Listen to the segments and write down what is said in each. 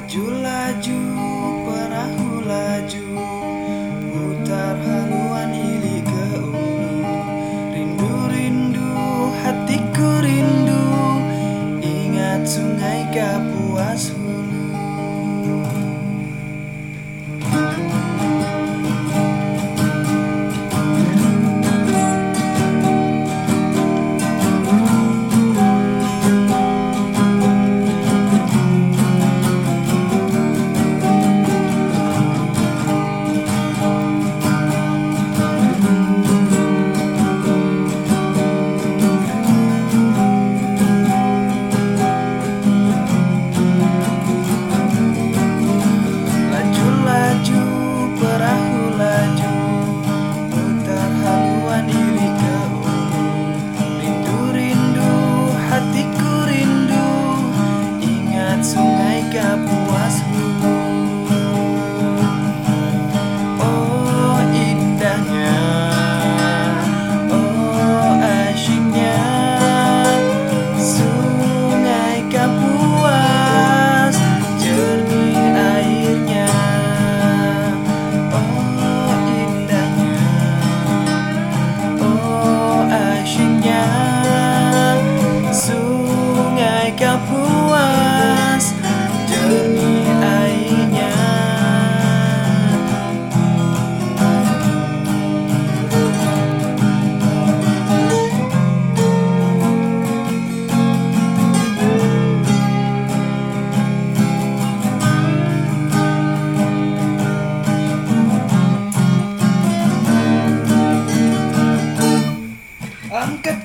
Laju-laju perahu laju Putar haluan ili ke ulu. Rindu-rindu hatiku rindu Ingat sungai kapan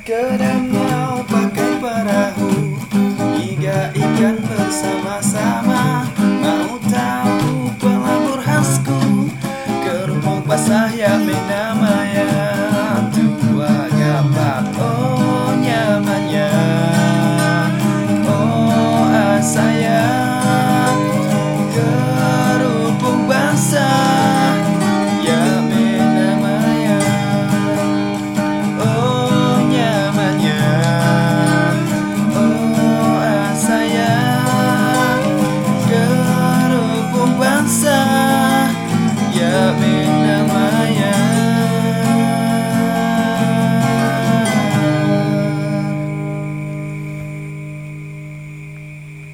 good sunset.